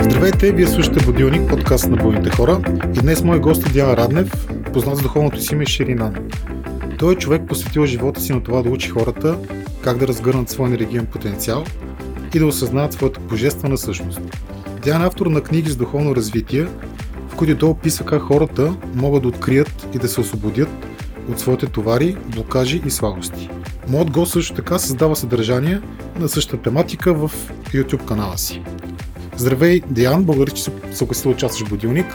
Здравейте, вие слушате Будилник, подкаст на бойните хора. И днес мой гост е Диана Раднев, познат с духовното си име Ширинан. Той е човек посветил живота си на това да учи хората как да разгърнат своя енергиен потенциал и да осъзнаят своята божествена същност. Диана е автор на книги с духовно развитие, които той описва как хората могат да открият и да се освободят от своите товари, блокажи и слабости. Моят гост също така създава съдържание на същата тематика в YouTube канала си. Здравей, Диан, благодаря, че се съгласи да участваш в Будилник.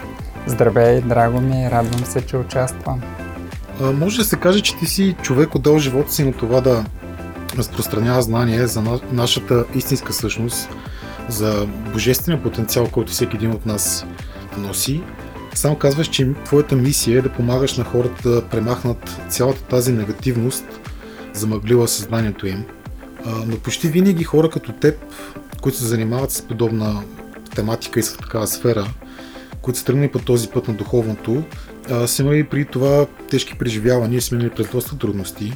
Здравей, драго ми, радвам се, че участвам. А, може да се каже, че ти си човек отдал живота си на това да разпространява знание за на, нашата истинска същност, за божествения потенциал, който всеки един от нас носи. Само казваш, че твоята мисия е да помагаш на хората да премахнат цялата тази негативност, замъглила съзнанието им. Но почти винаги хора като теб, които се занимават с подобна тематика и с такава сфера, които са тръгнали по този път на духовното, са имали при това тежки преживявания, сме имали през доста трудности.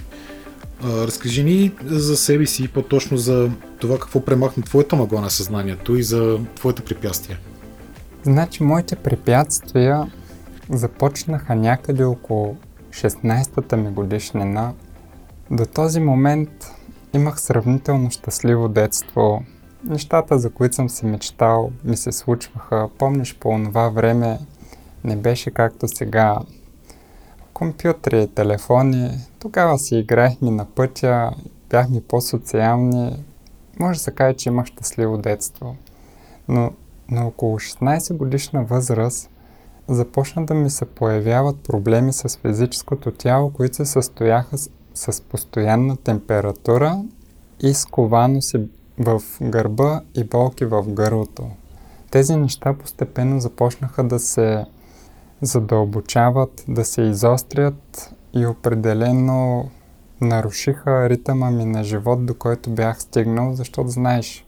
Разкажи ни за себе си и по-точно за това какво премахна твоята мъгла на съзнанието и за твоите препятствия. Значи, моите препятствия започнаха някъде около 16-та ми годишнина. До този момент имах сравнително щастливо детство. Нещата, за които съм се мечтал, ми се случваха. Помниш, по това време не беше както сега. Компютри, телефони, тогава си играехме на пътя, бяхме по-социални. Може да се каже, че имах щастливо детство. Но на около 16 годишна възраст започна да ми се появяват проблеми с физическото тяло, които се състояха с, с постоянна температура и сковано си в гърба и болки в гърлото. Тези неща постепенно започнаха да се задълбочават, да се изострят и определено нарушиха ритъма ми на живот, до който бях стигнал, защото знаеш,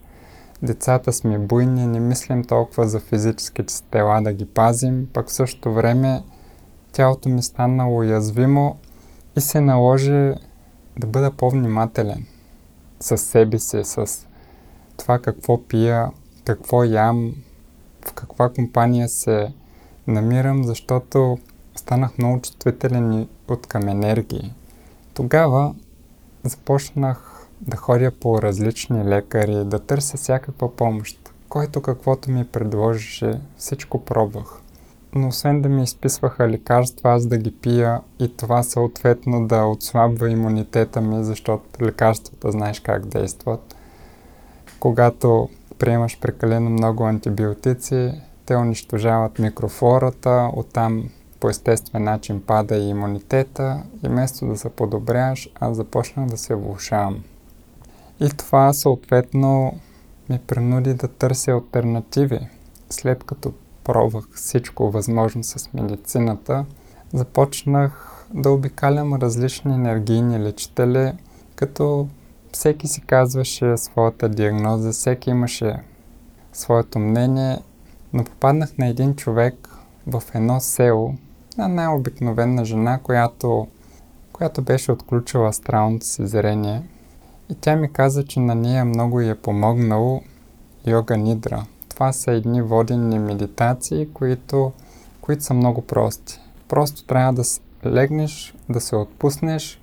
децата сме буйни, не мислим толкова за физическите си тела да ги пазим, пък в същото време тялото ми стана уязвимо и се наложи да бъда по-внимателен с себе си, с това какво пия, какво ям, в каква компания се намирам, защото станах много чувствителен от към енергии. Тогава започнах да ходя по различни лекари, да търся всякаква помощ. Който каквото ми предложише, всичко пробвах. Но освен да ми изписваха лекарства, аз да ги пия и това съответно да отслабва имунитета ми, защото лекарствата знаеш как действат. Когато приемаш прекалено много антибиотици, те унищожават микрофлората, оттам по естествен начин пада и имунитета и вместо да се подобряваш, аз започнах да се влушавам. И това съответно ми принуди да търся альтернативи. След като пробвах всичко възможно с медицината, започнах да обикалям различни енергийни лечители, като всеки си казваше своята диагноза, всеки имаше своето мнение но попаднах на един човек в едно село, на най-обикновена жена, която, която беше отключила астралното си зрение. И тя ми каза, че на нея много е помогнало йога нидра. Това са едни водени медитации, които, които са много прости. Просто трябва да легнеш, да се отпуснеш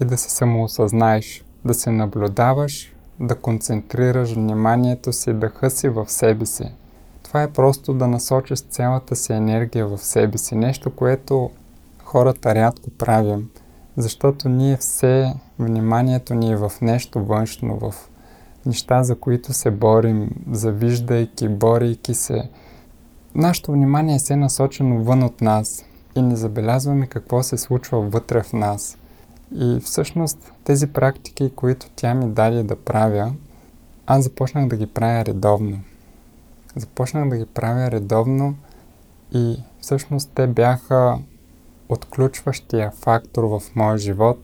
и да се самоосъзнаеш, да се наблюдаваш, да концентрираш вниманието си, дъха си в себе си това е просто да насочиш цялата си енергия в себе си. Нещо, което хората рядко правим, защото ние все вниманието ни е в нещо външно, в неща, за които се борим, завиждайки, борейки се. Нашето внимание е се насочено вън от нас и не забелязваме какво се случва вътре в нас. И всъщност тези практики, които тя ми даде да правя, аз започнах да ги правя редовно започнах да ги правя редовно и всъщност те бяха отключващия фактор в моя живот,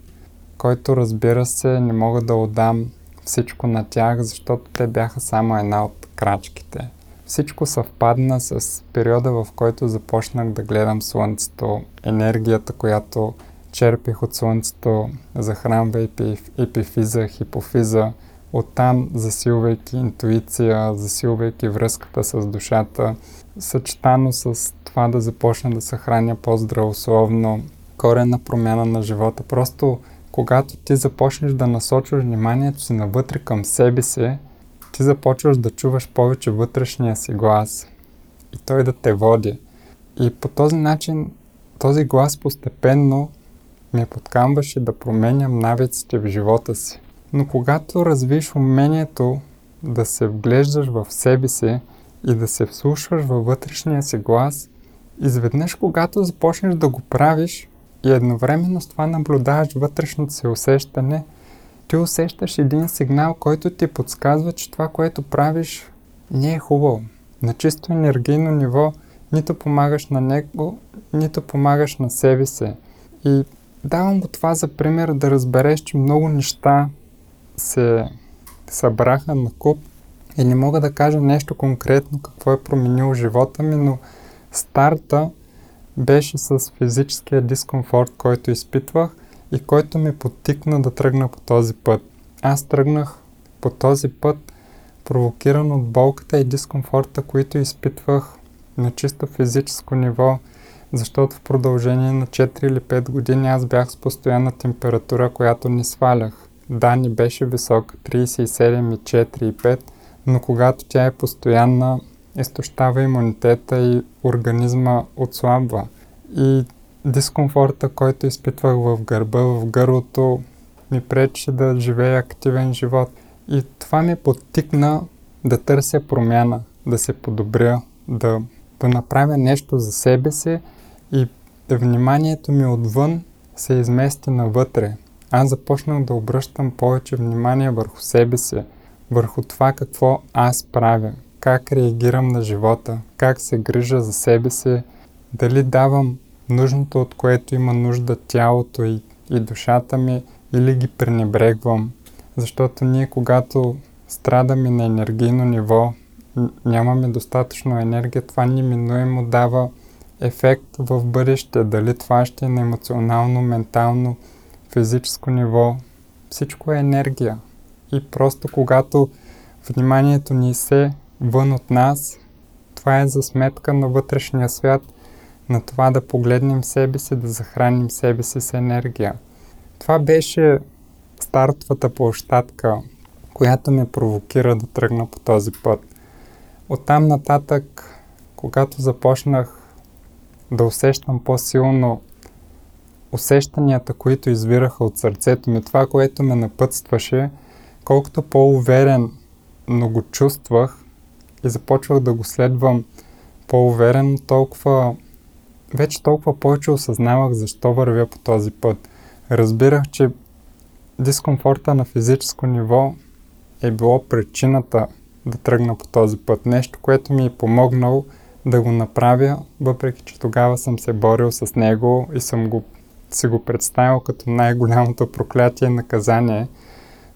който разбира се не мога да отдам всичко на тях, защото те бяха само една от крачките. всичко съвпадна с периода, в който започнах да гледам Слънцето, енергията, която черпих от Слънцето, захранва епифиза, хипофиза, оттам засилвайки интуиция, засилвайки връзката с душата, съчетано с това да започна да се храня по-здравословно, корена промяна на живота. Просто когато ти започнеш да насочваш вниманието си навътре към себе си, ти започваш да чуваш повече вътрешния си глас и той да те води. И по този начин този глас постепенно ме подкамваше да променям навиците в живота си. Но когато развиш умението да се вглеждаш в себе си и да се вслушваш във вътрешния си глас, изведнъж когато започнеш да го правиш и едновременно с това наблюдаваш вътрешното си усещане, ти усещаш един сигнал, който ти подсказва, че това, което правиш, не е хубаво. На чисто енергийно ниво нито помагаш на него, нито помагаш на себе си. И давам го това за пример да разбереш, че много неща се събраха на куп и не мога да кажа нещо конкретно какво е променило живота ми, но старта беше с физическия дискомфорт, който изпитвах и който ме потикна да тръгна по този път. Аз тръгнах по този път, провокиран от болката и дискомфорта, които изпитвах на чисто физическо ниво, защото в продължение на 4 или 5 години аз бях с постоянна температура, която не свалях. Да, не беше висока, 37,4 и 5, но когато тя е постоянна, изтощава имунитета и организма отслабва. И дискомфорта, който изпитвах в гърба, в гърлото, ми пречи да живея активен живот. И това ми подтикна да търся промяна, да се подобря, да, да направя нещо за себе си и вниманието ми отвън се измести навътре. Аз започнах да обръщам повече внимание върху себе си, върху това какво аз правя, как реагирам на живота, как се грижа за себе си, дали давам нужното, от което има нужда тялото и, и душата ми, или ги пренебрегвам. Защото ние, когато страдаме на енергийно ниво, нямаме достатъчно енергия, това неминуемо дава ефект в бъдеще. Дали това ще е на емоционално, ментално, физическо ниво. Всичко е енергия. И просто когато вниманието ни се вън от нас, това е за сметка на вътрешния свят, на това да погледнем себе си, да захраним себе си с енергия. Това беше стартовата площадка, която ме провокира да тръгна по този път. Оттам нататък, когато започнах да усещам по-силно усещанията, които извираха от сърцето ми, това, което ме напътстваше, колкото по-уверен, но го чувствах и започвах да го следвам по-уверен, толкова вече толкова повече осъзнавах защо вървя по този път. Разбирах, че дискомфорта на физическо ниво е било причината да тръгна по този път. Нещо, което ми е помогнало да го направя, въпреки че тогава съм се борил с него и съм го, си го представил като най-голямото проклятие и наказание,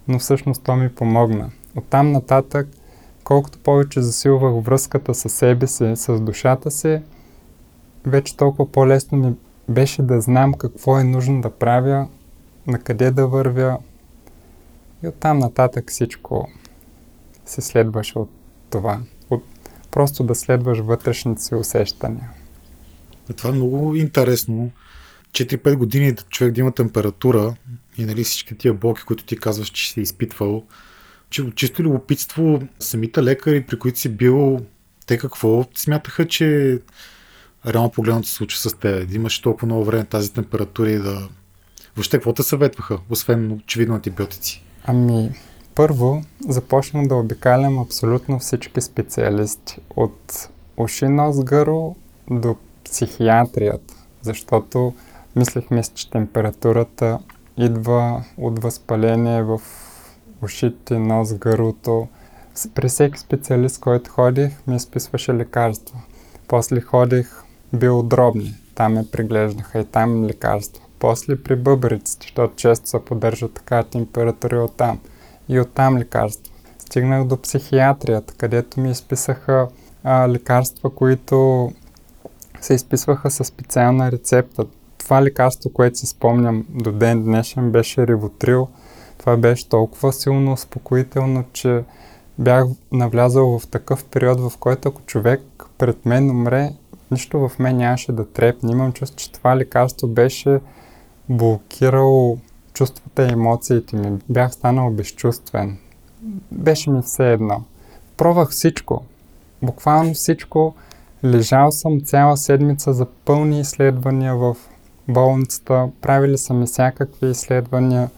но всъщност то ми помогна. Оттам нататък, колкото повече засилвах връзката с себе си, с душата си, вече толкова по-лесно ми беше да знам какво е нужно да правя, на къде да вървя и оттам нататък всичко се следваше от това. От просто да следваш вътрешните си усещания. Това е много интересно. 4-5 години човек да има температура и нали, всички тия болки, които ти казваш, че си изпитвал, че чисто любопитство, самите лекари, при които си бил, те какво смятаха, че реално погледното се случи с теб? Да имаш толкова много време тази температура и да... Въобще, какво те съветваха, освен очевидно антибиотици? Ами, първо започнах да обикалям абсолютно всички специалисти. От уши, нос, гърло до психиатрият, защото мислехме, че температурата идва от възпаление в ушите, нос, гърлото. При всеки специалист, който ходих, ми изписваше лекарства. После ходих биодробни. Там ме приглеждаха и там лекарства. После при бъбриците, защото често се поддържа така температура от там. И оттам лекарства. Стигнах до психиатрията, където ми изписаха а, лекарства, които се изписваха със специална рецепта. Това лекарство, което си спомням до ден днешен, беше Ривотрил. Това беше толкова силно успокоително, че бях навлязал в такъв период, в който ако човек пред мен умре, нищо в мен нямаше да трепне. Имам чувство, че това лекарство беше блокирало чувствата и емоциите ми. Бях станал безчувствен. Беше ми все едно. Пробвах всичко. Буквално всичко. Лежал съм цяла седмица за пълни изследвания в болницата. Правили са ми всякакви изследвания.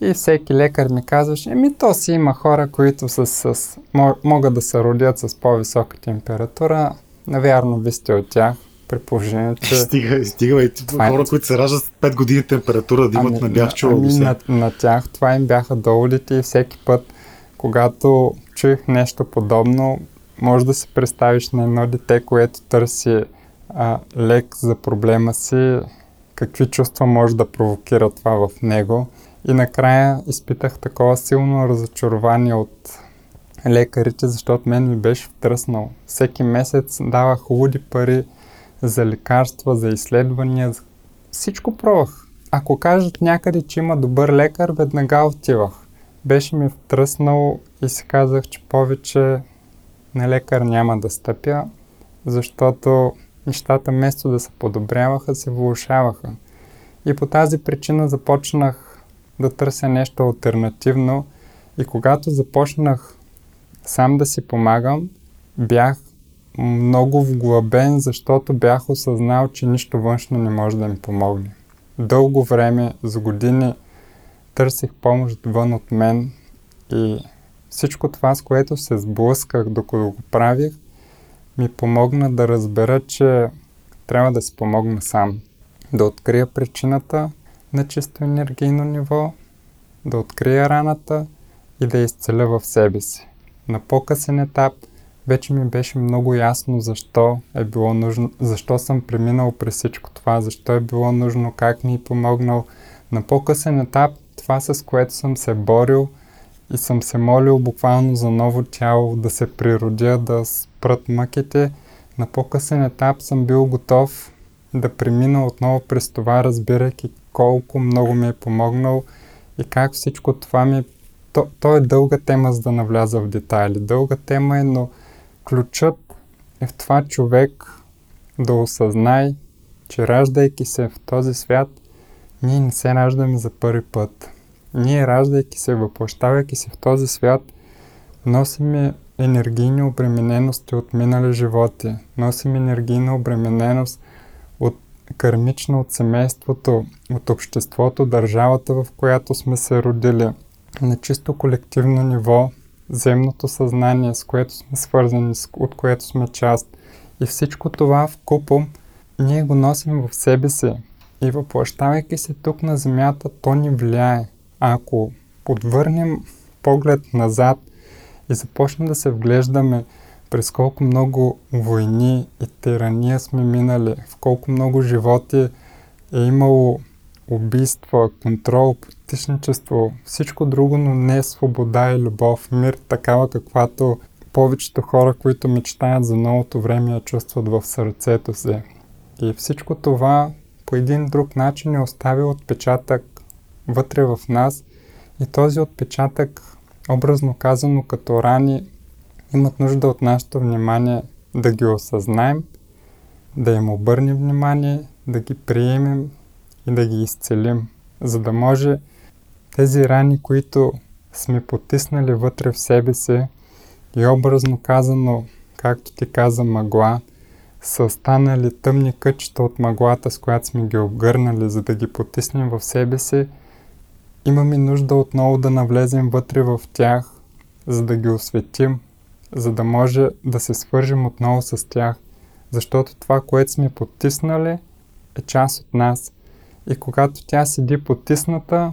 И всеки лекар ми казваше, еми то си има хора, които с, с, могат да се родят с по-висока температура. Навярно ви сте от тях при положение, че... Стига, стига, и това хора, е... които се раждат с 5 години температура, да имат ами, на бях чувал ами, на, на тях това им бяха доводите и всеки път, когато чух нещо подобно, може да си представиш на едно дете, което търси а, лек за проблема си, какви чувства може да провокира това в него. И накрая изпитах такова силно разочарование от лекарите, защото мен ми беше втръснал. Всеки месец давах луди пари за лекарства, за изследвания, всичко пробвах. Ако кажат някъде, че има добър лекар, веднага отивах. Беше ми втръснал и си казах, че повече на лекар няма да стъпя, защото нещата вместо да се подобряваха, се влушаваха. И по тази причина започнах да търся нещо альтернативно и когато започнах сам да си помагам, бях много вглъбен, защото бях осъзнал, че нищо външно не може да ми помогне. Дълго време, с години, търсих помощ вън от мен и всичко това, с което се сблъсках, докато го правих, ми помогна да разбера, че трябва да си помогна сам. Да открия причината на чисто енергийно ниво, да открия раната и да изцеля в себе си. На по-късен етап вече ми беше много ясно защо е било нужно, защо съм преминал през всичко това, защо е било нужно, как ми е помогнал. На по-късен етап това с което съм се борил и съм се молил буквално за ново тяло, да се природя, да спрат мъките. На по-късен етап съм бил готов да премина отново през това, разбирайки колко много ми е помогнал и как всичко това ми... То, то е дълга тема, за да навляза в детайли. Дълга тема е, но ключът е в това човек да осъзнай, че раждайки се в този свят, ние не се раждаме за първи път. Ние, раждайки се, въплащавайки се в този свят, носиме енергийни обременености от минали животи, носим енергийна обремененост от кармично от семейството, от обществото, държавата, в която сме се родили. На чисто колективно ниво, земното съзнание, с което сме свързани, от което сме част. И всичко това в купо ние го носим в себе си. И въплащавайки се тук на Земята, то ни влияе. Ако подвърнем поглед назад и започнем да се вглеждаме през колко много войни и тирания сме минали, в колко много животи е имало убийства, контрол, потисничество, всичко друго, но не свобода и любов, мир, такава каквато повечето хора, които мечтаят за новото време, я чувстват в сърцето си. И всичко това по един друг начин е оставил отпечатък вътре в нас и този отпечатък, образно казано като рани, имат нужда от нашето внимание да ги осъзнаем, да им обърнем внимание, да ги приемем и да ги изцелим, за да може тези рани, които сме потиснали вътре в себе си и образно казано, както ти каза, мъгла, са останали тъмни кътчета от мъглата, с която сме ги обгърнали, за да ги потиснем в себе си, имаме нужда отново да навлезем вътре в тях, за да ги осветим, за да може да се свържим отново с тях, защото това, което сме потиснали, е част от нас. И когато тя седи потисната,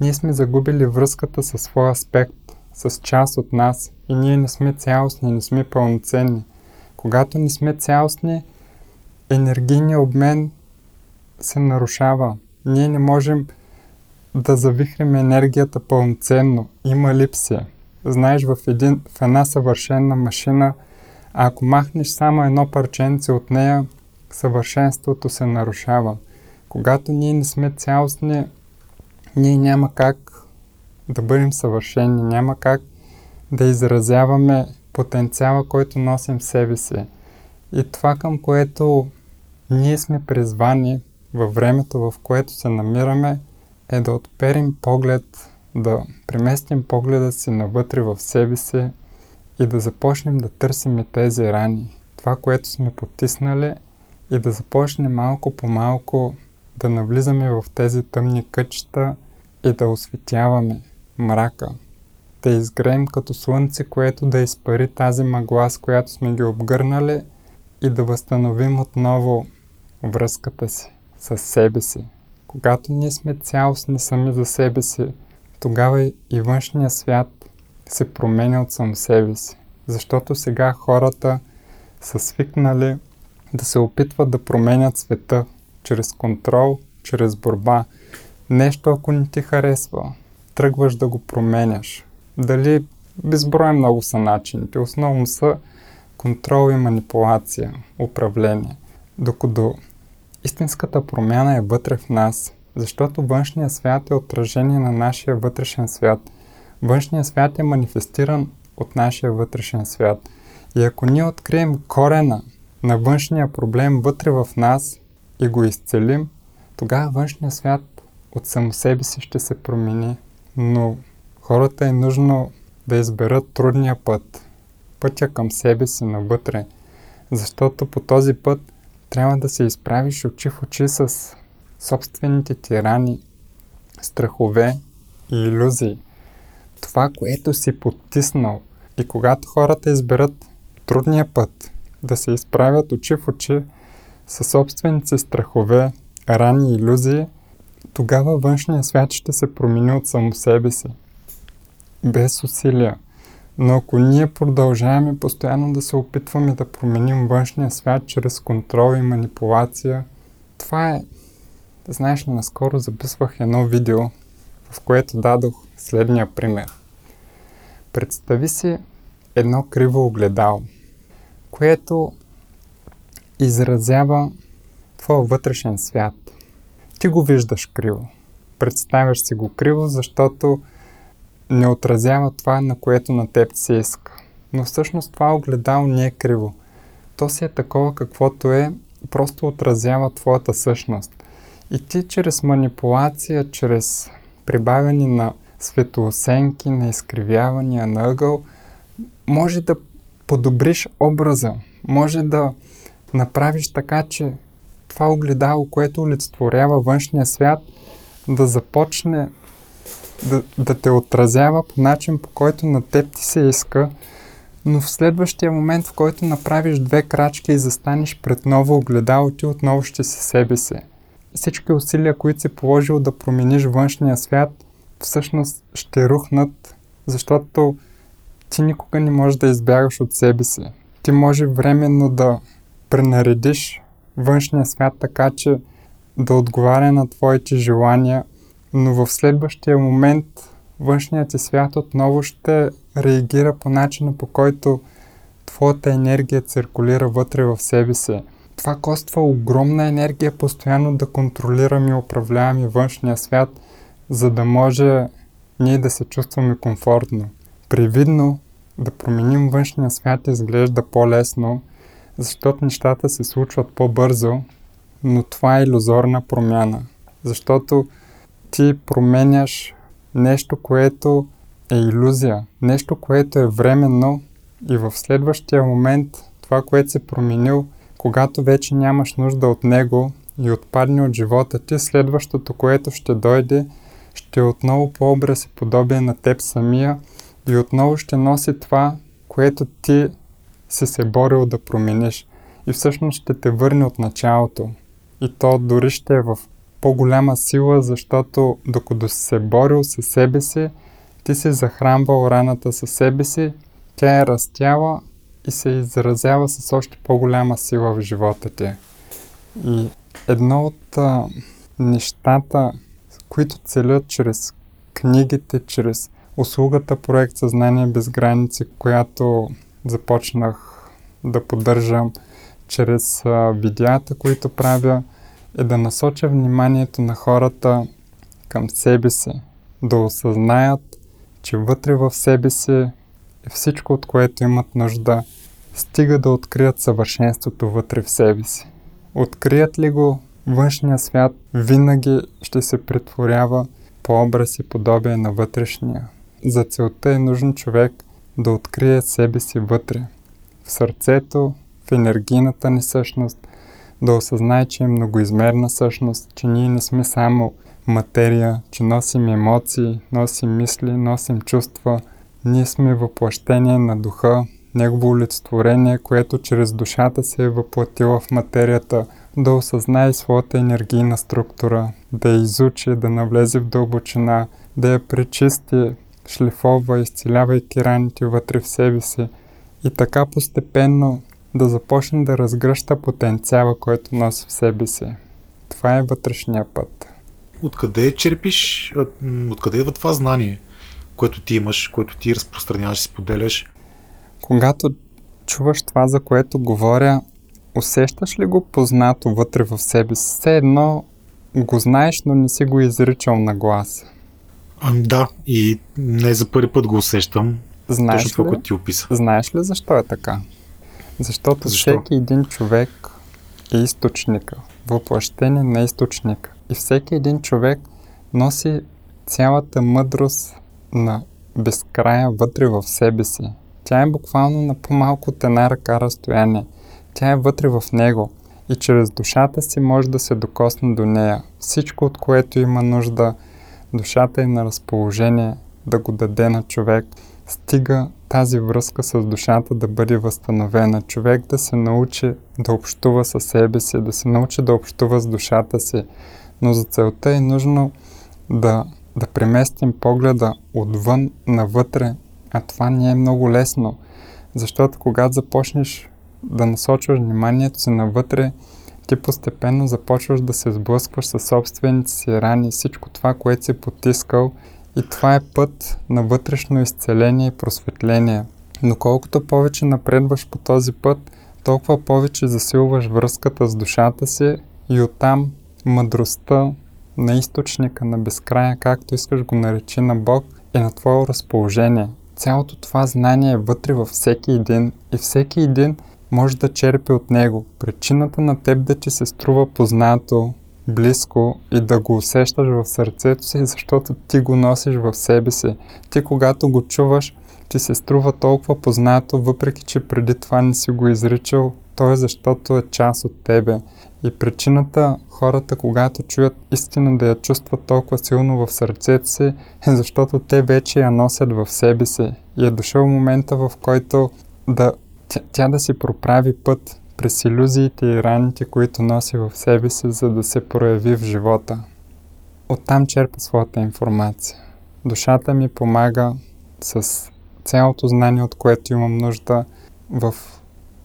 ние сме загубили връзката със своя аспект, с част от нас и ние не сме цялостни, не сме пълноценни. Когато не сме цялостни, енергийният обмен се нарушава. Ние не можем да завихрим енергията пълноценно. Има липсия. Знаеш, в, един, в една съвършена машина, ако махнеш само едно парченце от нея, съвършенството се нарушава. Когато ние не сме цялостни, ние няма как да бъдем съвършени, няма как да изразяваме потенциала, който носим в себе си. И това, към което ние сме призвани във времето, в което се намираме, е да отперим поглед, да преместим погледа си навътре в себе си и да започнем да търсим тези рани, това, което сме потиснали и да започнем малко по малко да навлизаме в тези тъмни кътчета и да осветяваме мрака. Да изгреем като слънце, което да изпари тази мъгла, с която сме ги обгърнали и да възстановим отново връзката си с себе си. Когато ние сме цялостни сами за себе си, тогава и външния свят се променя от сам себе си. Защото сега хората са свикнали да се опитват да променят света чрез контрол, чрез борба. Нещо, ако не ти харесва, тръгваш да го променяш. Дали безброй много са начините. Основно са контрол и манипулация, управление. Докато истинската промяна е вътре в нас, защото външният свят е отражение на нашия вътрешен свят. Външният свят е манифестиран от нашия вътрешен свят. И ако ние открием корена на външния проблем вътре в нас и го изцелим, тогава външният свят от само себе си ще се промени. Но хората е нужно да изберат трудния път, пътя към себе си навътре, защото по този път трябва да се изправиш очи в очи с собствените ти рани, страхове и иллюзии. Това, което си потиснал. И когато хората изберат трудния път да се изправят очи в очи със собствените страхове, рани и иллюзии, тогава външния свят ще се промени от само себе си. Без усилия. Но ако ние продължаваме постоянно да се опитваме да променим външния свят чрез контрол и манипулация, това е... Знаеш, наскоро записвах едно видео, в което дадох следния пример. Представи си едно криво огледало, което изразява твоя вътрешен свят. Ти го виждаш криво. Представяш си го криво, защото не отразява това, на което на теб се иска. Но всъщност това огледало не е криво. То си е такова каквото е, просто отразява твоята същност. И ти чрез манипулация, чрез прибавяне на светооценки, на изкривявания на ъгъл, може да подобриш образа, може да направиш така, че това огледало, което олицетворява външния свят, да започне да, да те отразява по начин, по който на теб ти се иска, но в следващия момент, в който направиш две крачки и застанеш пред ново огледало, ти отново ще си себе си. Всички усилия, които си положил да промениш външния свят, всъщност ще рухнат, защото ти никога не можеш да избягаш от себе си. Ти може временно да пренаредиш външния свят така, че да отговаря на твоите желания, но в следващия момент външният ти свят отново ще реагира по начина по който твоята енергия циркулира вътре в себе си. Това коства огромна енергия постоянно да контролираме и управляваме външния свят, за да може ние да се чувстваме комфортно. Привидно да променим външния свят изглежда по-лесно, защото нещата се случват по-бързо, но това е иллюзорна промяна. Защото ти променяш нещо, което е иллюзия, нещо, което е временно и в следващия момент това, което се променил, когато вече нямаш нужда от него и отпадне от живота ти, следващото, което ще дойде, ще е отново по образ и подобие на теб самия и отново ще носи това, което ти си се борил да промениш. И всъщност ще те върне от началото. И то дори ще е в по-голяма сила, защото докато си се борил със себе си, ти си захранвал раната със себе си, тя е растяла и се изразява с още по-голяма сила в живота ти. И едно от а, нещата, които целят чрез книгите, чрез услугата Проект Съзнание без граници, която започнах да поддържам чрез а, видеята, които правя, е да насоча вниманието на хората към себе си, да осъзнаят, че вътре в себе си всичко, от което имат нужда, стига да открият съвършенството вътре в себе си. Открият ли го, външния свят винаги ще се претворява по образ и подобие на вътрешния. За целта е нужен човек да открие себе си вътре, в сърцето, в енергийната ни същност, да осъзнае, че е многоизмерна същност, че ние не сме само материя, че носим емоции, носим мисли, носим чувства. Ние сме въплъщение на духа, негово олицетворение, което чрез душата се е въплатило в материята, да осъзнае своята енергийна структура, да я изучи, да навлезе в дълбочина, да я пречисти, шлифова, изцелявайки раните вътре в себе си и така постепенно да започне да разгръща потенциала, който носи в себе си. Това е вътрешния път. Откъде черпиш, откъде идва това знание, което ти имаш, което ти разпространяваш споделяш? Когато чуваш това, за което говоря, усещаш ли го познато вътре в себе си? Все едно го знаеш, но не си го изричал на глас. Ами да, и не за първи път го усещам. Знаеш точно това, което ти описа. Знаеш ли защо е така? Защото Защо? всеки един човек е източника, въплъщение на източника. И всеки един човек носи цялата мъдрост на безкрая вътре в себе си. Тя е буквално на по-малко от една ръка разстояние. Тя е вътре в него и чрез душата си може да се докосне до нея. Всичко, от което има нужда, душата е на разположение да го даде на човек. Стига тази връзка с душата да бъде възстановена. Човек да се научи да общува със себе си, да се научи да общува с душата си. Но за целта е нужно да, да преместим погледа отвън навътре, а това не е много лесно. Защото когато започнеш да насочваш вниманието си навътре, ти постепенно започваш да се сблъскваш с собствените си рани, всичко това, което си потискал и това е път на вътрешно изцеление и просветление. Но колкото повече напредваш по този път, толкова повече засилваш връзката с душата си и оттам мъдростта на източника на безкрая, както искаш го наречи на Бог, е на твое разположение. Цялото това знание е вътре във всеки един и всеки един може да черпи от него. Причината на теб да ти се струва познато, близко и да го усещаш в сърцето си, защото ти го носиш в себе си. Ти когато го чуваш, ти се струва толкова познато, въпреки че преди това не си го изричал, то е защото е част от тебе. И причината хората, когато чуят истина да я чувстват толкова силно в сърцето си, е защото те вече я носят в себе си. И е дошъл момента, в който да, тя, тя да си проправи път през иллюзиите и раните, които носи в себе си, за да се прояви в живота. Оттам черпя своята информация. Душата ми помага с цялото знание, от което имам нужда в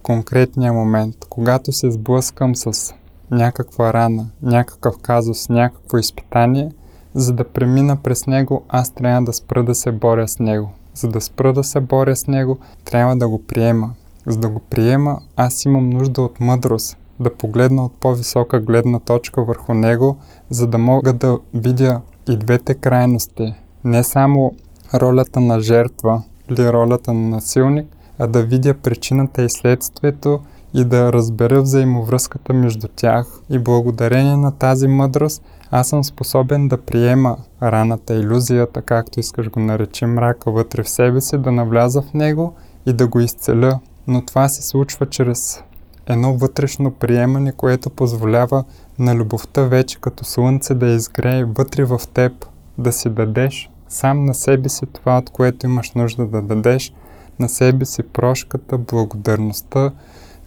конкретния момент. Когато се сблъскам с някаква рана, някакъв казус, някакво изпитание, за да премина през него, аз трябва да спра да се боря с него. За да спра да се боря с него, трябва да го приема. За да го приема, аз имам нужда от мъдрост, да погледна от по-висока гледна точка върху него, за да мога да видя и двете крайности. Не само ролята на жертва или ролята на насилник, а да видя причината и следствието и да разбера взаимовръзката между тях. И благодарение на тази мъдрост, аз съм способен да приема раната, иллюзията, както искаш го наречи мрака вътре в себе си, да навляза в него и да го изцеля. Но това се случва чрез едно вътрешно приемане, което позволява на любовта вече като слънце да изгрее вътре в теб, да си дадеш сам на себе си това, от което имаш нужда да дадеш, на себе си прошката, благодарността,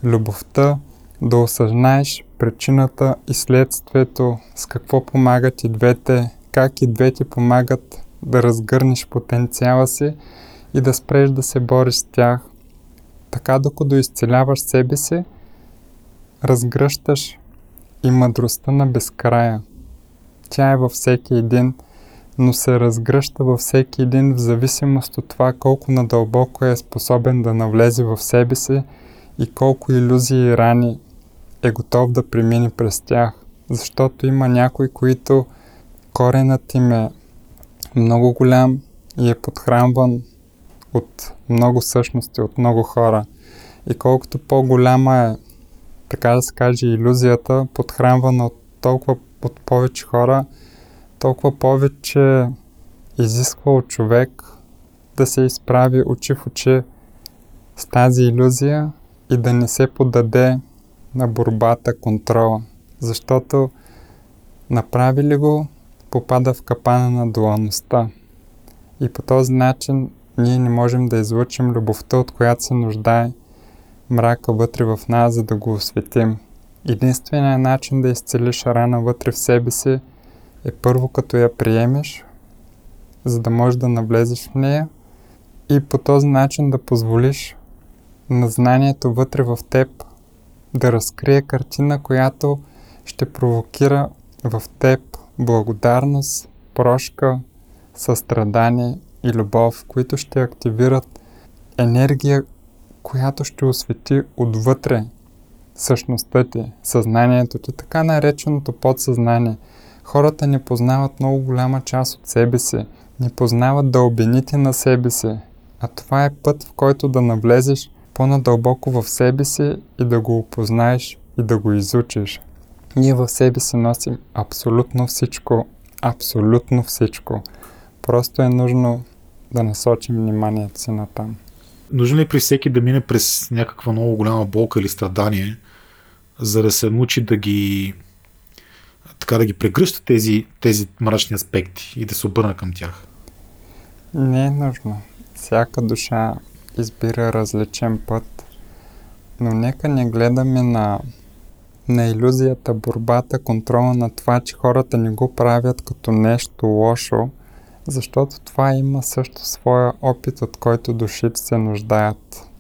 любовта, да осъзнаеш причината и следствието, с какво помагат и двете, как и двете помагат да разгърнеш потенциала си и да спреш да се бориш с тях. Така докато изцеляваш себе си, разгръщаш и мъдростта на безкрая. Тя е във всеки един, но се разгръща във всеки един в зависимост от това колко надълбоко е способен да навлезе в себе си и колко иллюзии и рани е готов да премине през тях. Защото има някои, които коренът им е много голям и е подхранван от много същности, от много хора. И колкото по-голяма е, така да се каже, иллюзията, подхранвана от толкова от повече хора, толкова повече изисква от човек да се изправи очи в очи с тази иллюзия и да не се подаде на борбата, контрола. Защото направи ли го, попада в капана на дуалността. И по този начин ние не можем да излучим любовта, от която се нуждае мрака вътре в нас, за да го осветим. Единственият начин да изцелиш рана вътре в себе си е първо като я приемеш, за да можеш да навлезеш в нея и по този начин да позволиш на знанието вътре в теб да разкрие картина, която ще провокира в теб благодарност, прошка, състрадание и любов, които ще активират енергия, която ще освети отвътре същността ти, съзнанието ти, така нареченото подсъзнание. Хората не познават много голяма част от себе си, не познават дълбините на себе си, а това е път, в който да навлезеш по-надълбоко в себе си и да го опознаеш и да го изучиш. Ние в себе си носим абсолютно всичко, абсолютно всичко. Просто е нужно да насочим вниманието си на там. Нужно ли е при всеки да мине през някаква много голяма болка или страдание, за да се научи да ги така да ги прегръща тези, тези мрачни аспекти и да се обърна към тях? Не е нужно. Всяка душа избира различен път, но нека не гледаме на, на иллюзията, борбата, контрола на това, че хората не го правят като нещо лошо, защото това има също своя опит, от който душите се нуждаят.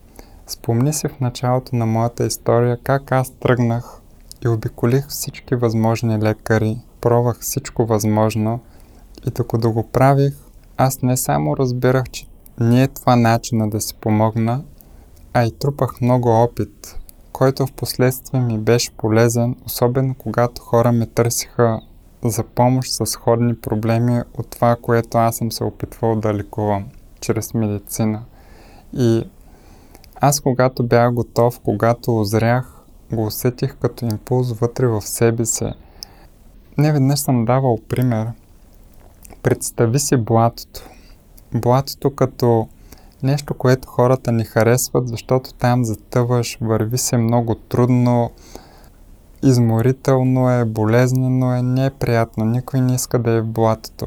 Спомни си в началото на моята история как аз тръгнах и обиколих всички възможни лекари, пробвах всичко възможно и докато го правих, аз не само разбирах, че не е това начина да си помогна, а и трупах много опит, който в последствие ми беше полезен, особено когато хора ме търсиха за помощ с сходни проблеми от това, което аз съм се опитвал да лекувам чрез медицина. И аз когато бях готов, когато озрях, го усетих като импулс вътре в себе си. Не веднъж съм давал пример. Представи си блатото. Блатото като нещо, което хората ни харесват, защото там затъваш, върви се много трудно, изморително е, болезнено е, не е приятно, никой не иска да е в блатото.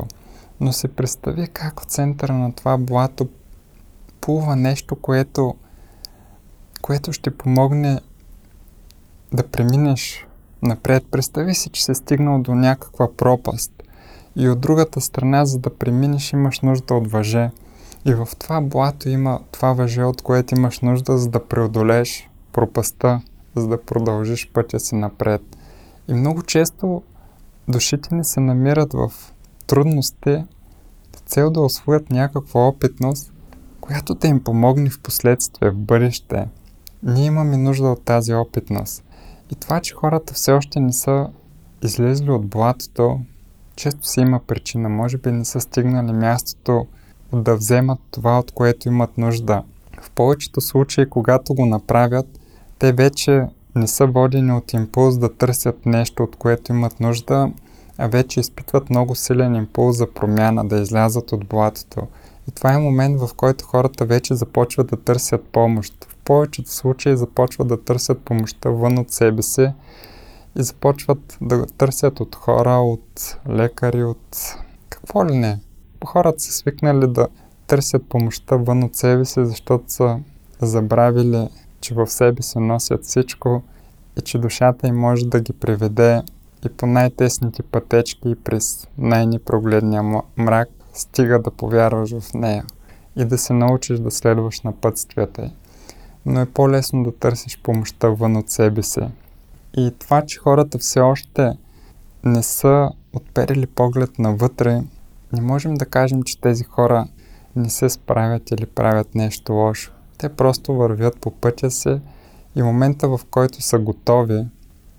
Но се представи как в центъра на това блато плува нещо, което, което ще помогне да преминеш напред. Представи си, че си стигнал до някаква пропаст и от другата страна, за да преминеш, имаш нужда от въже. И в това блато има това въже, от което имаш нужда, за да преодолееш пропаста, за да продължиш пътя си напред. И много често душите ни се намират в трудности, цел да освоят някаква опитност, която да им помогне в последствие, в бъдеще. Ние имаме нужда от тази опитност. И това, че хората все още не са излезли от блатото, често си има причина. Може би не са стигнали мястото да вземат това, от което имат нужда. В повечето случаи, когато го направят, те вече не са водени от импулс да търсят нещо, от което имат нужда, а вече изпитват много силен импулс за промяна, да излязат от блатото. И това е момент, в който хората вече започват да търсят помощ. В повечето случаи започват да търсят помощта вън от себе си и започват да търсят от хора, от лекари, от какво ли не. Хората са свикнали да търсят помощта вън от себе си, защото са забравили, че в себе си носят всичко и че душата им може да ги приведе и по най-тесните пътечки и през най-непрогледния мрак, стига да повярваш в нея и да се научиш да следваш на пътствията й. Но е по-лесно да търсиш помощта вън от себе си. И това, че хората все още не са отперили поглед навътре, не можем да кажем, че тези хора не се справят или правят нещо лошо. Те просто вървят по пътя си И момента, в който са готови,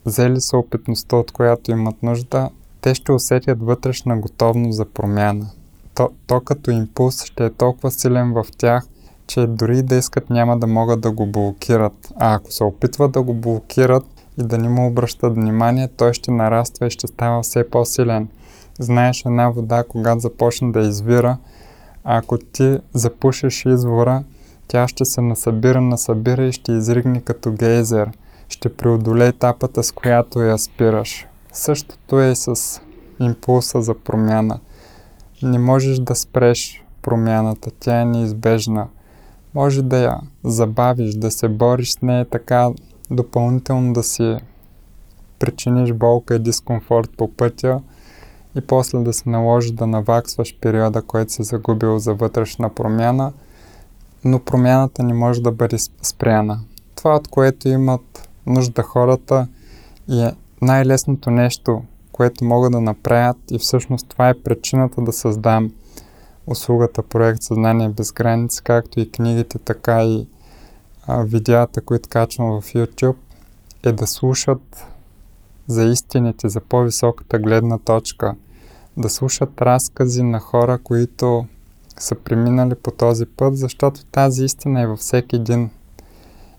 взели са опитността, от която имат нужда, те ще усетят вътрешна готовност за промяна. То, то като импулс ще е толкова силен в тях, че дори да искат няма да могат да го блокират. А ако се опитват да го блокират и да не му обръщат внимание, той ще нараства и ще става все по-силен. Знаеш една вода, когато започне да извира, ако ти запушиш извора, тя ще се насъбира, насъбира и ще изригне като гейзер. Ще преодолее етапата, с която я спираш. Същото е и с импулса за промяна. Не можеш да спреш промяната, тя е неизбежна. Може да я забавиш, да се бориш с нея така допълнително да си причиниш болка и дискомфорт по пътя и после да се наложи да наваксваш периода, който си загубил за вътрешна промяна, но промяната не може да бъде спряна. Това, от което имат нужда хората и е най-лесното нещо, което могат да направят и всъщност това е причината да създам услугата Проект Съзнание без граници, както и книгите, така и видеята, които качвам в YouTube, е да слушат за истините, за по-високата гледна точка, да слушат разкази на хора, които са преминали по този път, защото тази истина е във всеки един.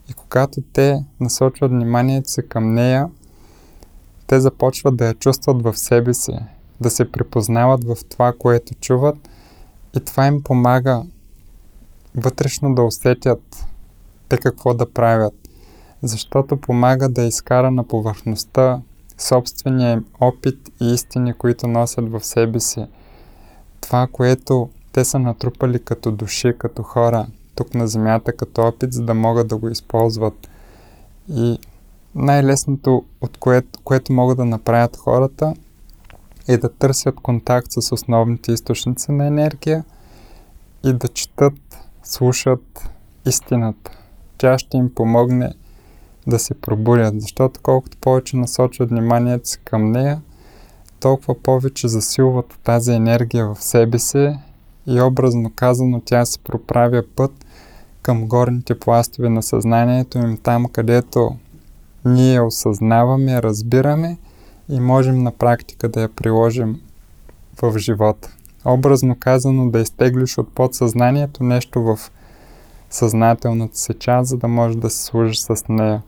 И когато те насочват вниманието си към нея, те започват да я чувстват в себе си, да се припознават в това, което чуват и това им помага вътрешно да усетят те какво да правят, защото помага да изкара на повърхността собствения им опит и истини, които носят в себе си. Това, което те са натрупали като души, като хора, тук на Земята, като опит, за да могат да го използват. И най-лесното, от което, което могат да направят хората, е да търсят контакт с основните източници на енергия и да четат, слушат истината. Тя ще им помогне да се пробудят, защото колкото повече насочват вниманието си към нея, толкова повече засилват тази енергия в себе си и образно казано тя се проправя път към горните пластове на съзнанието им, там където ние осъзнаваме, разбираме и можем на практика да я приложим в живота. Образно казано да изтеглиш от подсъзнанието нещо в съзнателната си част, за да можеш да се служиш с нея.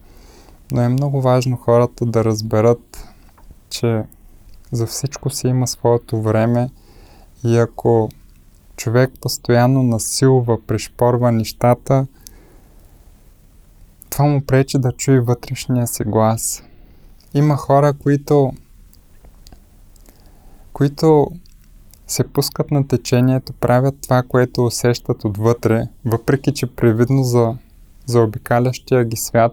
Но е много важно хората да разберат, че за всичко си има своето време и ако човек постоянно насилва, пришпорва нещата, това му пречи да чуе вътрешния си глас. Има хора, които които се пускат на течението, правят това, което усещат отвътре, въпреки че привидно за, за обикалящия ги свят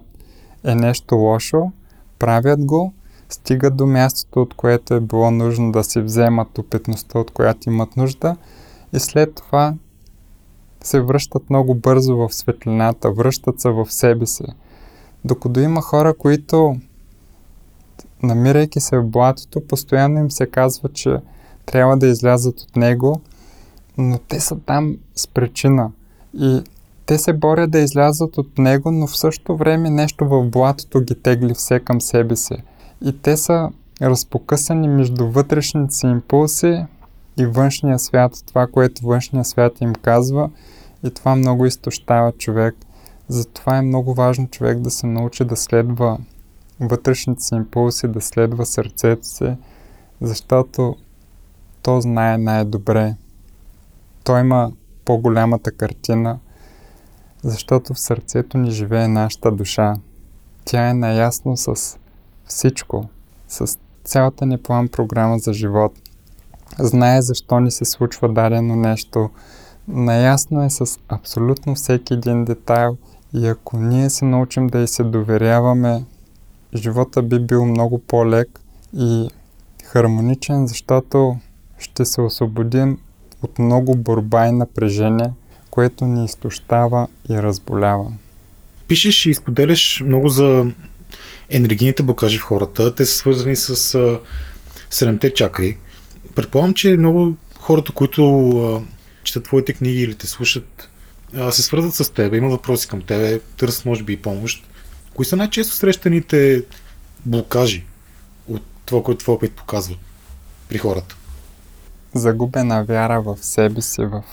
е нещо лошо, правят го, стигат до мястото, от което е било нужно да си вземат опитността, от която имат нужда и след това се връщат много бързо в светлината, връщат се в себе си. Докато има хора, които намирайки се в блатото, постоянно им се казва, че трябва да излязат от него, но те са там с причина. И те се борят да излязат от него, но в същото време нещо в блатото ги тегли все към себе си. И те са разпокъсани между вътрешните си импулси и външния свят, това, което външния свят им казва и това много изтощава човек. Затова е много важно човек да се научи да следва вътрешните си импулси, да следва сърцето си, защото то знае най-добре. Той има по-голямата картина, защото в сърцето ни живее нашата душа. Тя е наясно с всичко, с цялата ни план програма за живот. Знае защо ни се случва дадено нещо. Наясно е с абсолютно всеки един детайл и ако ние се научим да й се доверяваме, живота би бил много по-лек и хармоничен, защото ще се освободим от много борба и напрежение, което ни изтощава и разболява. Пишеш и изподеляш много за енергийните блокажи в хората. Те са свързани с а, седемте чакри. Предполагам, че много хората, които четат твоите книги или те слушат, а, се свързват с теб, имат въпроси към тебе, търсят може би и помощ. Кои са най-често срещаните блокажи от това, което твой опит показва при хората? Загубена вяра в себе си, в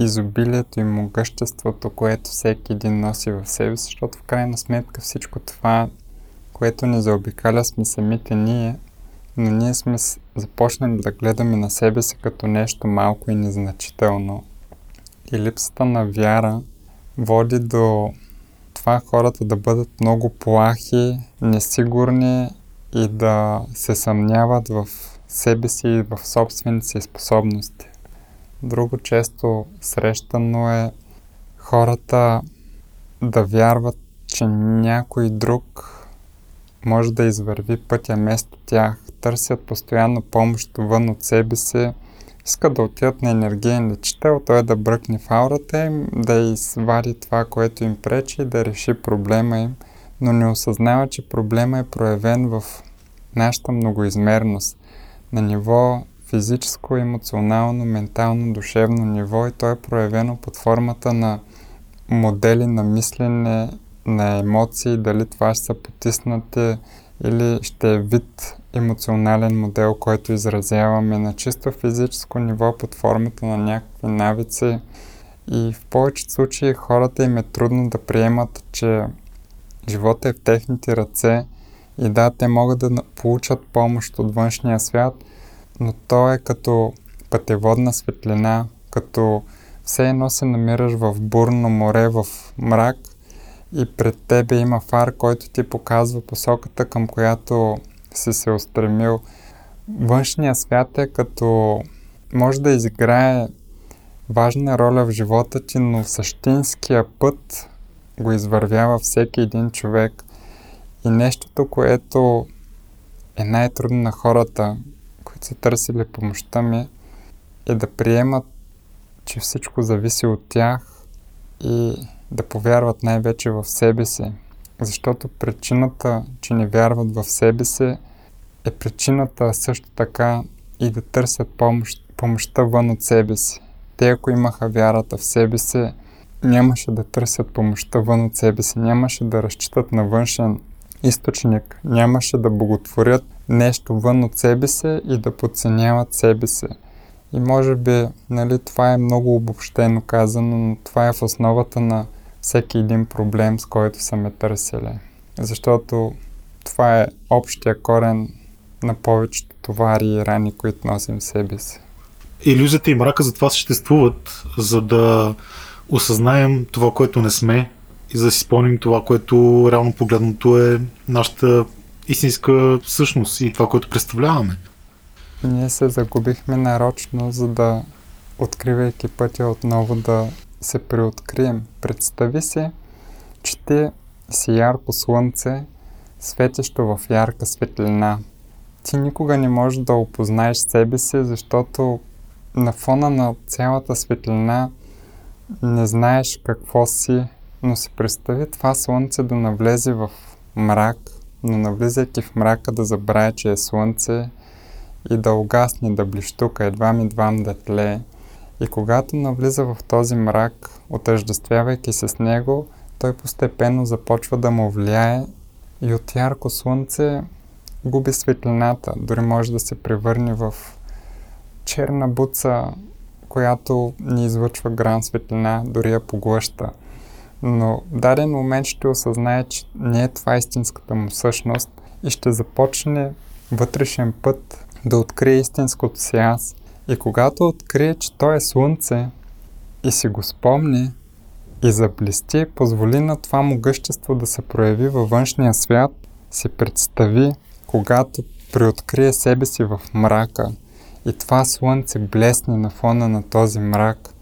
изобилието и могъществото, което всеки един носи в себе си, защото в крайна сметка всичко това, което ни заобикаля, сме самите ние, но ние сме започнали да гледаме на себе си като нещо малко и незначително. И липсата на вяра води до това хората да бъдат много плахи, несигурни и да се съмняват в себе си и в собствените си способности. Друго често срещано е хората да вярват, че някой друг може да извърви пътя вместо тях. Търсят постоянно помощ вън от себе си. Искат да отидат на енергиен лечител, той да бръкне в аурата им, да извади това, което им пречи и да реши проблема им, но не осъзнава, че проблема е проявен в нашата многоизмерност. На ниво физическо, емоционално, ментално, душевно ниво и то е проявено под формата на модели на мислене, на емоции, дали това ще са потиснати или ще е вид емоционален модел, който изразяваме на чисто физическо ниво под формата на някакви навици. И в повечето случаи хората им е трудно да приемат, че живота е в техните ръце и да, те могат да получат помощ от външния свят – но то е като пътеводна светлина, като все едно се намираш в бурно море, в мрак и пред тебе има фар, който ти показва посоката, към която си се устремил. Външният свят е като може да изиграе важна роля в живота ти, но същинския път го извървява всеки един човек. И нещото, което е най-трудно на хората, са търсили помощта ми, е да приемат, че всичко зависи от тях и да повярват най-вече в себе си. Защото причината, че не вярват в себе си, е причината също така и да търсят помощ, помощта вън от себе си. Те, ако имаха вярата в себе си, нямаше да търсят помощта вън от себе си, нямаше да разчитат на външен източник, нямаше да боготворят нещо вън от себе си и да подценяват себе си. И може би нали, това е много обобщено казано, но това е в основата на всеки един проблем, с който са ме търсили. Защото това е общия корен на повечето товари и рани, които носим в себе си. Иллюзията и мрака затова съществуват, за да осъзнаем това, което не сме и за да си спомним това, което реално погледното е нашата истинска същност и това, което представляваме. Ние се загубихме нарочно, за да откривайки пътя отново да се преоткрием. Представи си, че ти си ярко слънце, светещо в ярка светлина. Ти никога не можеш да опознаеш себе си, защото на фона на цялата светлина не знаеш какво си, но си представи това слънце да навлезе в мрак, но навлизайки в мрака да забравя, че е слънце и да угасне, да блищука, едва ми двам да тлее. И когато навлиза в този мрак, отъждествявайки се с него, той постепенно започва да му влияе и от ярко слънце губи светлината, дори може да се превърне в черна буца, която ни излъчва гран светлина, дори я поглъща но в даден момент ще осъзнае, че не е това истинската му същност и ще започне вътрешен път да открие истинското си аз. И когато открие, че той е слънце и си го спомни и заблести, позволи на това могъщество да се прояви във външния свят, си представи, когато приоткрие себе си в мрака и това слънце блесне на фона на този мрак,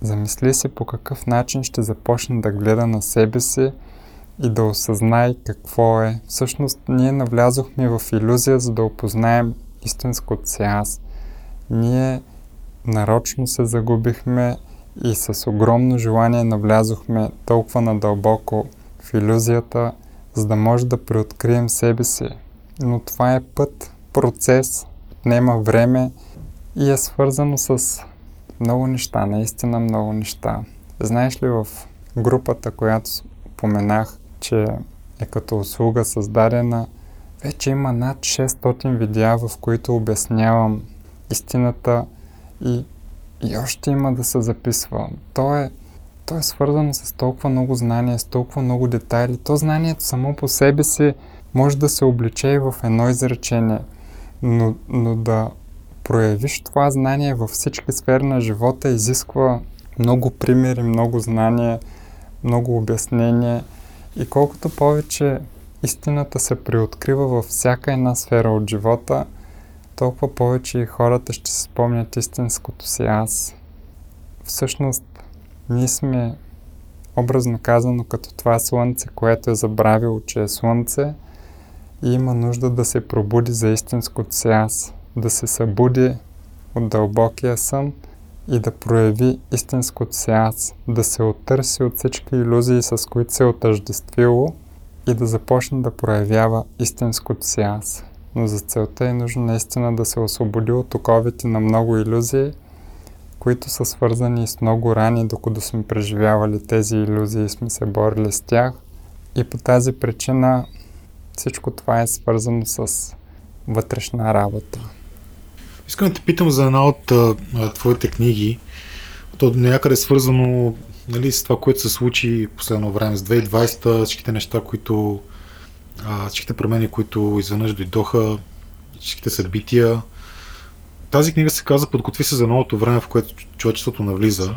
Замисли се по какъв начин ще започне да гледа на себе си и да осъзнае какво е. Всъщност ние навлязохме в иллюзия, за да опознаем истинското си аз. Ние нарочно се загубихме и с огромно желание навлязохме толкова надълбоко в иллюзията, за да може да преоткрием себе си. Но това е път, процес, отнема време и е свързано с много неща, наистина много неща. Знаеш ли в групата, която споменах, че е като услуга създадена. Вече има над 600 видеа, в които обяснявам истината и, и още има да се записва. То е, то е свързано с толкова много знания, с толкова много детайли. То знанието само по себе си може да се обличе и в едно изречение, но, но да проявиш това знание във всички сфери на живота изисква много примери, много знания, много обяснение и колкото повече истината се приоткрива във всяка една сфера от живота, толкова повече и хората ще се спомнят истинското си аз. Всъщност, ние сме, образно казано, като това слънце, което е забравило, че е слънце и има нужда да се пробуди за истинското си аз, да се събуди от дълбокия сън и да прояви истинското аз, да се оттърси от всички иллюзии, с които се е отъждествило и да започне да проявява истинското аз. Но за целта е нужно наистина да се освободи от оковите на много иллюзии, които са свързани с много рани, докато сме преживявали тези иллюзии и сме се борили с тях. И по тази причина всичко това е свързано с вътрешна работа. Искам да те питам за една от а, твоите книги. То някъде е свързано нали, с това, което се случи последно време, с 2020, всичките неща, които а, всичките промени, които изведнъж дойдоха, всичките събития. Тази книга се казва Подготви се за новото време, в което човечеството навлиза.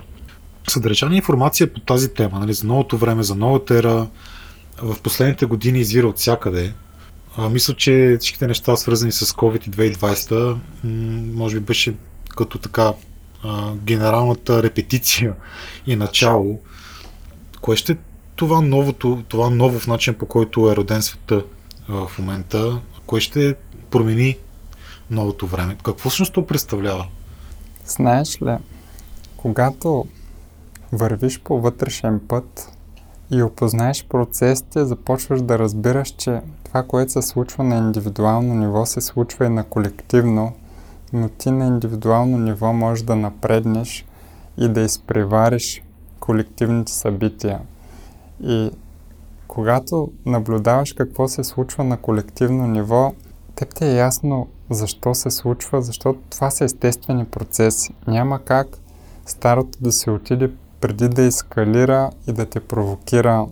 Съдържание информация по тази тема, нали, за новото време, за новата ера, в последните години извира от всякъде. А, мисля, че всичките неща, свързани с COVID и 2020, може би беше като така а, генералната репетиция и начало. Кое ще е това, новото, това ново в начин по който е роден света а, в момента? Кое ще промени новото време? Какво всъщност то представлява? Знаеш ли, когато вървиш по вътрешен път и опознаеш процесите, започваш да разбираш, че това, което се случва на индивидуално ниво, се случва и на колективно, но ти на индивидуално ниво можеш да напреднеш и да изпревариш колективните събития. И когато наблюдаваш какво се случва на колективно ниво, теб ти е ясно защо се случва, защото това са естествени процеси. Няма как старото да се отиде преди да ескалира и да те провокира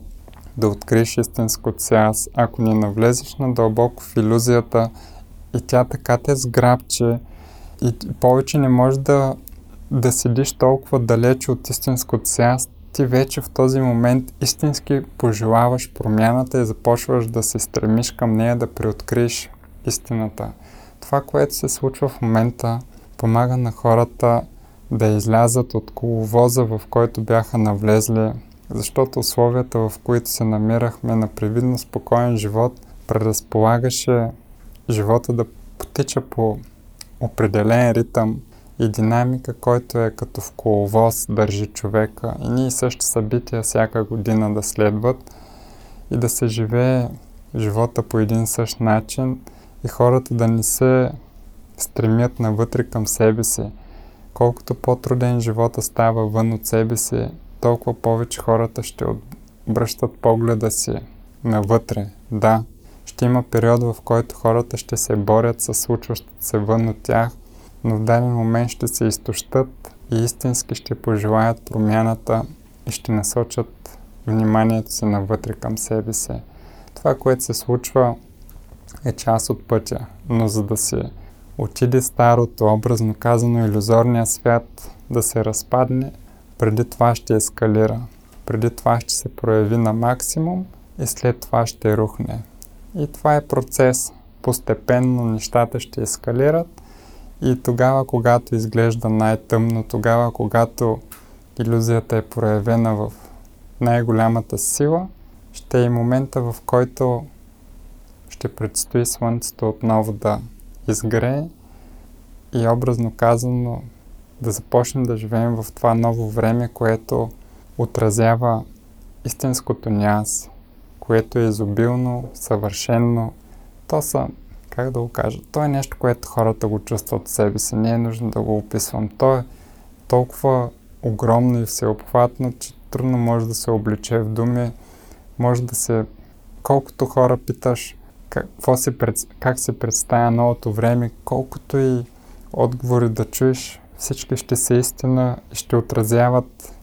да откриеш истинското си аз. Ако не навлезеш надълбоко в иллюзията и тя така те сграбче и повече не можеш да, да седиш толкова далече от истинското си аз, ти вече в този момент истински пожелаваш промяната и започваш да се стремиш към нея да приоткриеш истината. Това, което се случва в момента, помага на хората да излязат от коловоза, в който бяха навлезли, защото условията, в които се намирахме на привидно спокоен живот, предразполагаше живота да потича по определен ритъм и динамика, който е като в коловоз държи човека и ние същи събития всяка година да следват и да се живее живота по един същ начин и хората да не се стремят навътре към себе си. Колкото по-труден живота става вън от себе си, толкова повече хората ще обръщат погледа си навътре. Да, ще има период, в който хората ще се борят с случващото се вън от тях, но в даден момент ще се изтощат и истински ще пожелаят промяната и ще насочат вниманието си навътре към себе си. Това, което се случва, е част от пътя, но за да се отиде старото, образно казано, иллюзорния свят да се разпадне, преди това ще ескалира. Преди това ще се прояви на максимум и след това ще рухне. И това е процес. Постепенно нещата ще ескалират и тогава, когато изглежда най-тъмно, тогава, когато иллюзията е проявена в най-голямата сила, ще е момента, в който ще предстои Слънцето отново да изгрее и образно казано да започнем да живеем в това ново време, което отразява истинското ни аз, което е изобилно, съвършено. То са, как да го кажа, то е нещо, което хората го чувстват от себе си. Не е нужно да го описвам. То е толкова огромно и всеобхватно, че трудно може да се обличе в думи, може да се колкото хора питаш какво си, как се представя новото време, колкото и отговори да чуеш, всички ще са истина и ще отразяват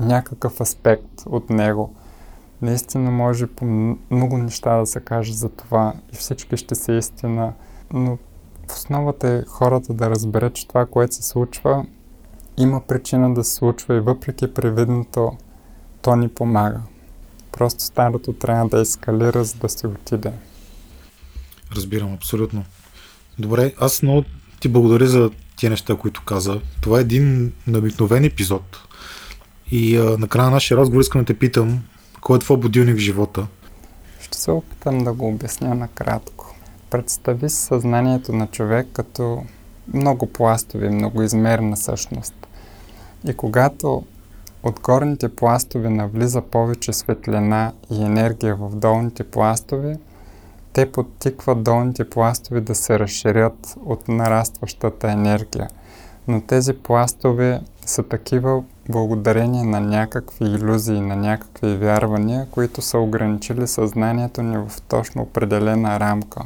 някакъв аспект от него. Наистина може по много неща да се каже за това и всички ще са истина, но в основата е хората да разберат, че това, което се случва, има причина да се случва и въпреки привидното, то ни помага. Просто старото трябва да ескалира, за да се отиде. Разбирам, абсолютно. Добре, аз много ти благодаря за тия неща, които каза. Това е един обикновен епизод. И а, накрая на нашия разговор искам да те питам, кой е твой будилник в живота? Ще се опитам да го обясня накратко. Представи съзнанието на човек като много пластови, много измерна същност. И когато от горните пластове навлиза повече светлина и енергия в долните пластове, те подтикват долните пластове да се разширят от нарастващата енергия. Но тези пластове са такива благодарение на някакви иллюзии, на някакви вярвания, които са ограничили съзнанието ни в точно определена рамка.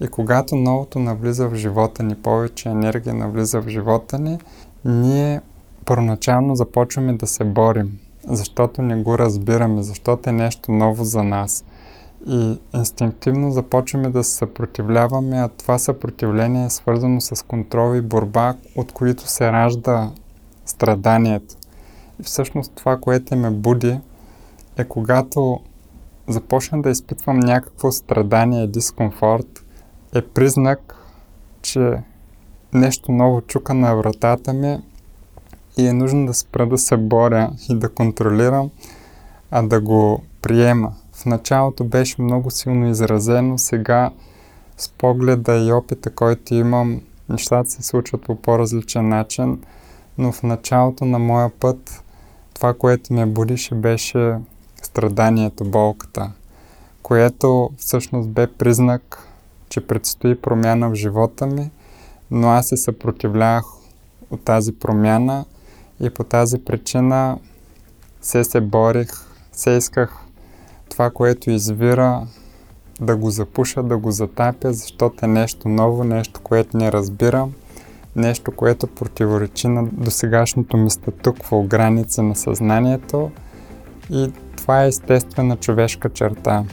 И когато новото навлиза в живота ни, повече енергия навлиза в живота ни, ние първоначално започваме да се борим, защото не го разбираме, защото е нещо ново за нас. И инстинктивно започваме да се съпротивляваме, а това съпротивление е свързано с контрол и борба, от които се ражда страданието. И всъщност това, което ме буди, е когато започна да изпитвам някакво страдание дискомфорт, е признак, че нещо ново чука на вратата ми и е нужно да спра да се боря и да контролирам, а да го приема. В началото беше много силно изразено, сега с погледа и опита, който имам, нещата се случват по по-различен начин, но в началото на моя път това, което ме будише, беше страданието, болката, което всъщност бе признак, че предстои промяна в живота ми, но аз се съпротивлявах от тази промяна и по тази причина се се борих, се исках това, което извира, да го запуша, да го затапя, защото е нещо ново, нещо, което не разбирам, нещо, което противоречи на досегашното ми статукво граница на съзнанието и това е естествена човешка черта.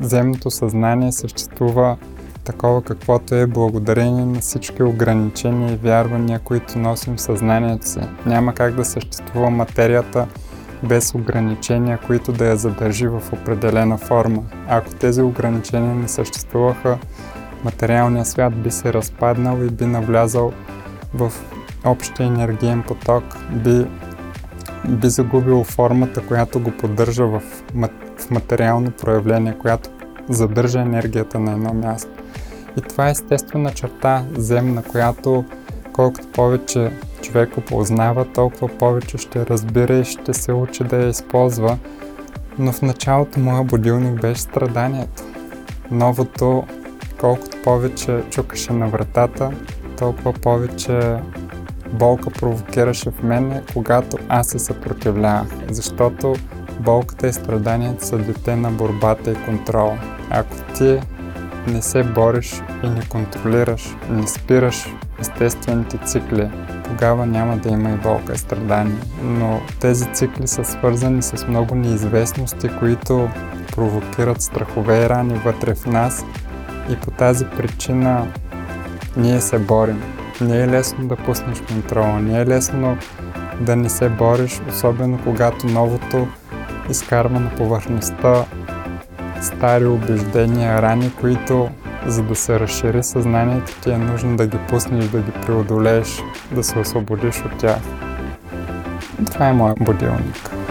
Земното съзнание съществува такова каквото е благодарение на всички ограничения и вярвания, които носим в съзнанието си. Няма как да съществува материята без ограничения, които да я задържи в определена форма. Ако тези ограничения не съществуваха, материалният свят би се разпаднал и би навлязал в общия енергиен поток, би, би загубил формата, която го поддържа в, в материално проявление, която задържа енергията на едно място. И това е естествена черта земна, която колкото повече човек го познава, толкова повече ще разбира и ще се учи да я използва. Но в началото моя будилник беше страданието. Новото, колкото повече чукаше на вратата, толкова повече болка провокираше в мене, когато аз се съпротивлявах. Защото болката и страданието са дете на борбата и контрола. Ако ти не се бориш и не контролираш, не спираш естествените цикли, тогава няма да има и болка и страдание. Но тези цикли са свързани с много неизвестности, които провокират страхове и рани вътре в нас и по тази причина ние се борим. Не е лесно да пуснеш контрола, не е лесно да не се бориш, особено когато новото изкарва на повърхността стари убеждения, рани, които за да се разшири съзнанието ти е нужно да ги пуснеш, да ги преодолееш, да се освободиш от тях. Това е моят будилник.